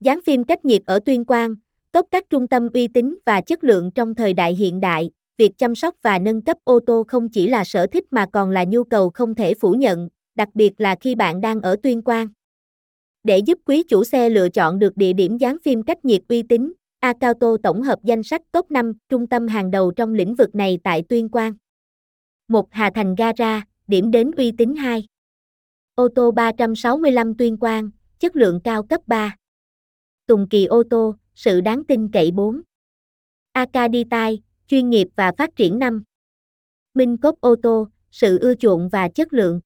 Dán phim cách nhiệt ở Tuyên Quang, top các trung tâm uy tín và chất lượng trong thời đại hiện đại, việc chăm sóc và nâng cấp ô tô không chỉ là sở thích mà còn là nhu cầu không thể phủ nhận, đặc biệt là khi bạn đang ở Tuyên Quang. Để giúp quý chủ xe lựa chọn được địa điểm dán phim cách nhiệt uy tín, Acauto tổng hợp danh sách top 5 trung tâm hàng đầu trong lĩnh vực này tại Tuyên Quang. 1. Hà Thành Gara, điểm đến uy tín 2. Ô tô 365 Tuyên Quang, chất lượng cao cấp 3. Tùng Kỳ ô tô, sự đáng tin cậy 4. Akaditai, chuyên nghiệp và phát triển 5. Minh Cốc ô tô, sự ưa chuộng và chất lượng.